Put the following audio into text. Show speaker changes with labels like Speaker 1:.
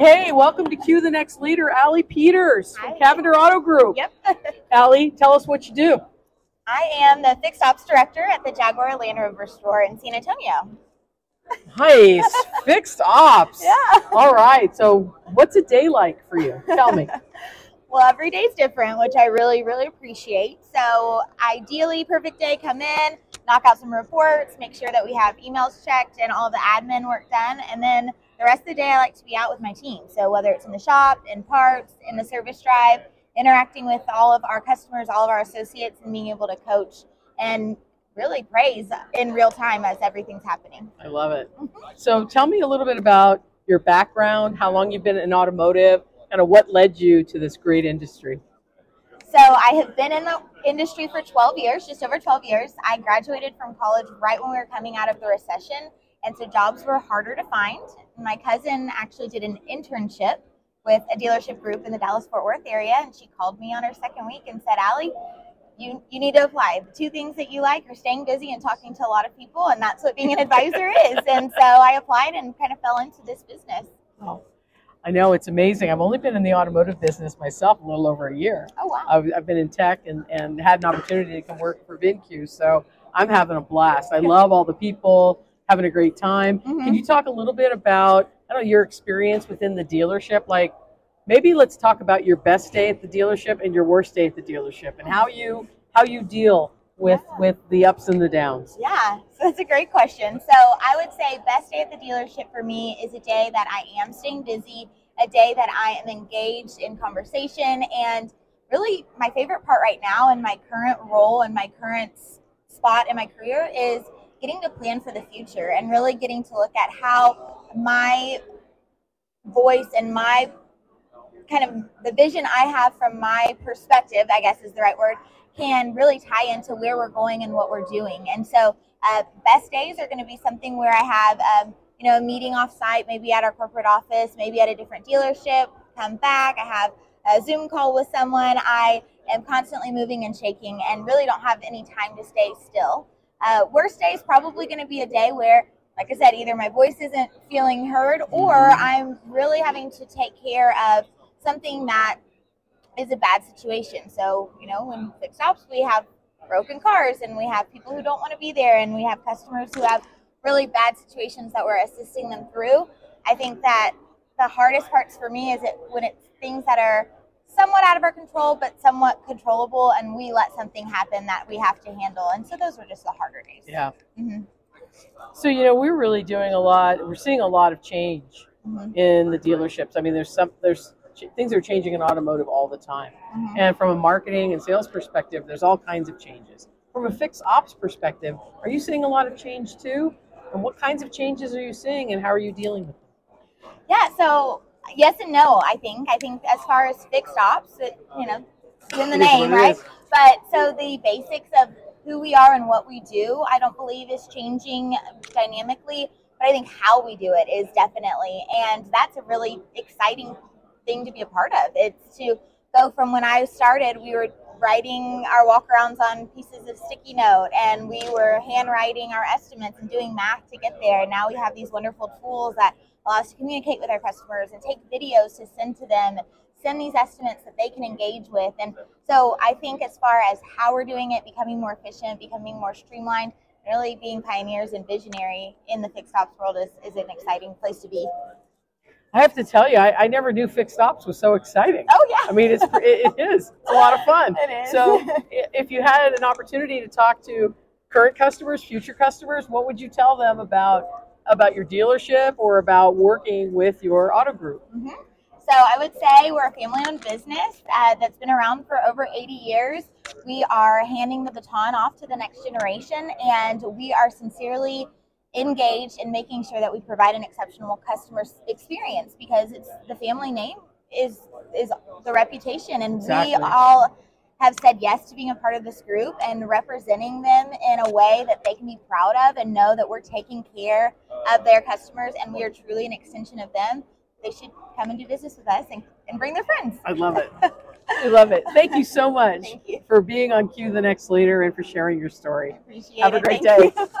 Speaker 1: Hey, welcome to Cue the Next Leader, Allie Peters from
Speaker 2: Hi.
Speaker 1: Cavender Auto Group.
Speaker 2: Yep.
Speaker 1: Allie, tell us what you do.
Speaker 2: I am the fixed ops director at the Jaguar Land Rover store in San Antonio.
Speaker 1: Nice, fixed ops.
Speaker 2: Yeah.
Speaker 1: All right, so what's a day like for you? Tell me.
Speaker 2: Well, every day's different, which I really, really appreciate. So, ideally, perfect day, come in, knock out some reports, make sure that we have emails checked and all the admin work done. And then the rest of the day, I like to be out with my team. So, whether it's in the shop, in parts, in the service drive, interacting with all of our customers, all of our associates, and being able to coach and really praise in real time as everything's happening.
Speaker 1: I love it. So tell me a little bit about your background, how long you've been in automotive, kind of what led you to this great industry.
Speaker 2: So I have been in the industry for 12 years, just over 12 years. I graduated from college right when we were coming out of the recession, and so jobs were harder to find. My cousin actually did an internship with a dealership group in the Dallas Fort Worth area, and she called me on her second week and said, "Allie, you you need to apply. The two things that you like are staying busy and talking to a lot of people, and that's what being an advisor is." And so I applied and kind of fell into this business.
Speaker 1: Oh, I know it's amazing. I've only been in the automotive business myself a little over a year.
Speaker 2: Oh wow!
Speaker 1: I've, I've been in tech and, and had an opportunity to come work for VinCue, so I'm having a blast. I love all the people, having a great time.
Speaker 2: Mhm.
Speaker 1: Can you talk a little bit about I don't know your experience within the dealership? Like maybe let's talk about your best day at the dealership and your worst day at the dealership, and how you how you deal with
Speaker 2: Yeah.
Speaker 1: with the ups and the downs.
Speaker 2: Yeah, so that's a great question. So I would say best day at the dealership for me is a day that I am staying busy, a day that I am engaged in conversation, and really my favorite part right now in my current role and my current spot in my career is getting to plan for the future and really getting to look at how my voice and my kind of the vision I have from my perspective, I guess is the right word, can really tie into where we're going and what we're doing. And so, uh, best days are going to be something where I have, um, you know, a meeting off site, maybe at our corporate office, maybe at a different dealership, come back, I have a Zoom call with someone. I am constantly moving and shaking and really don't have any time to stay still. Uh, worst day is probably going to be a day where, like I said, either my voice isn't feeling heard or I'm really having to take care of something that is a bad situation. So, you know, when fixed ops, we have broken cars and we have people who don't want to be there and we have customers who have really bad situations that we're assisting them through. I think that the hardest parts for me is it when it's things that are somewhat out of our control but somewhat controllable and we let something happen that we have to handle. And so those were just the harder days.
Speaker 1: Yeah.
Speaker 2: hmm
Speaker 1: So you know we're really doing a lot. We're seeing a lot of change
Speaker 2: hmm
Speaker 1: in the dealerships. I mean, there's some there's things are changing in automotive all the time.
Speaker 2: hmm
Speaker 1: And from a marketing and sales perspective, there's all kinds of changes. From a fixed ops perspective, are you seeing a lot of change too? And what kinds of changes are you seeing, and how are you dealing with them?
Speaker 2: Yeah, so yes and no, I think. I think as far as fixed ops, it, you know, it's in the
Speaker 1: It is
Speaker 2: name, right? But so the basics of who we are and what we do, I don't believe is changing dynamically, but I think how we do it is definitely. And that's a really exciting thing to be a part of. It's to go from when I started, we were writing our walkarounds on pieces of sticky note and we were handwriting our estimates and doing math to get there. And now we have these wonderful tools that allow us to communicate with our customers and take videos to send to them, send these estimates that they can engage with. And so I think as far as how we're doing it, becoming more efficient, becoming more streamlined, really being pioneers and visionary in the fixed ops world is, is an exciting place to be.
Speaker 1: I have to tell you, I, I never knew fixed ops was so exciting.
Speaker 2: Oh yeah.
Speaker 1: I mean, it's it, it is it's a lot of fun.
Speaker 2: It is.
Speaker 1: So, if you had an opportunity to talk to current customers, future customers, what would you tell them about about your dealership or about working with your auto group?
Speaker 2: Mhm. So I would say we're a family-owned business uh, that's been around for over 80 years. We are handing the baton off to the next generation, and we are sincerely engaged in making sure that we provide an exceptional customer experience because it's the family name is is the reputation, and
Speaker 1: Exactly.
Speaker 2: we all have said yes to being a part of this group and representing them in a way that they can be proud of and know that we're taking care of their customers and we are truly an extension of them they should come and do business with us and, and bring their friends.
Speaker 1: I love it. I love it. Thank you so much
Speaker 2: you.
Speaker 1: for being on Cue the Next Leader and for sharing your story.
Speaker 2: Appreciate
Speaker 1: Have a great
Speaker 2: Thank
Speaker 1: day.